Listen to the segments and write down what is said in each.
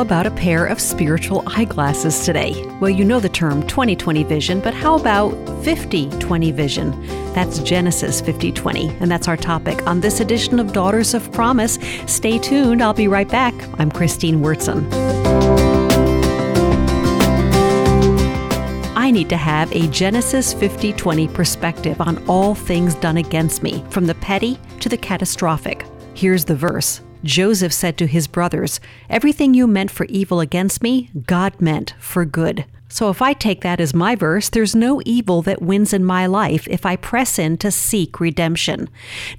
about a pair of spiritual eyeglasses today? Well, you know the term 20 20 vision, but how about 50 20 vision? That's Genesis 50 20, and that's our topic on this edition of Daughters of Promise. Stay tuned, I'll be right back. I'm Christine Wyrtzen. I need to have a Genesis 50 20 perspective on all things done against me, from the petty to the catastrophic. Here's the verse Joseph said to his brothers, Everything you meant for evil against me, God meant for good. So if I take that as my verse, there's no evil that wins in my life if I press in to seek redemption.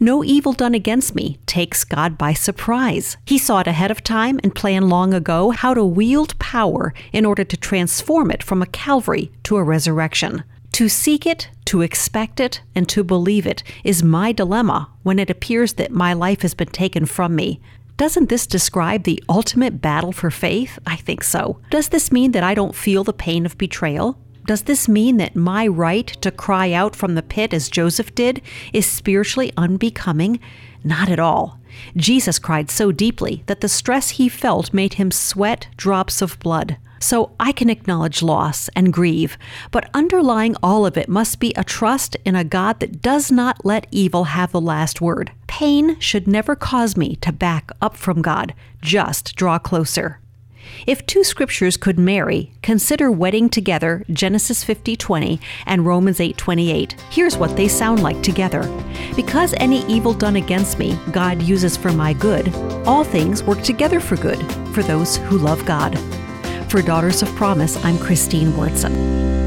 No evil done against me takes God by surprise. He saw it ahead of time and planned long ago how to wield power in order to transform it from a Calvary to a resurrection. To seek it, to expect it, and to believe it is my dilemma when it appears that my life has been taken from me. Doesn't this describe the ultimate battle for faith? I think so. Does this mean that I don't feel the pain of betrayal? Does this mean that my right to cry out from the pit as Joseph did is spiritually unbecoming? Not at all. Jesus cried so deeply that the stress he felt made him sweat drops of blood. So I can acknowledge loss and grieve, but underlying all of it must be a trust in a God that does not let evil have the last word. Pain should never cause me to back up from God, just draw closer. If two scriptures could marry, consider wedding together Genesis 50:20 and Romans 8:28. Here's what they sound like together. Because any evil done against me God uses for my good, all things work together for good for those who love God. For Daughters of Promise, I'm Christine Wyrtzen.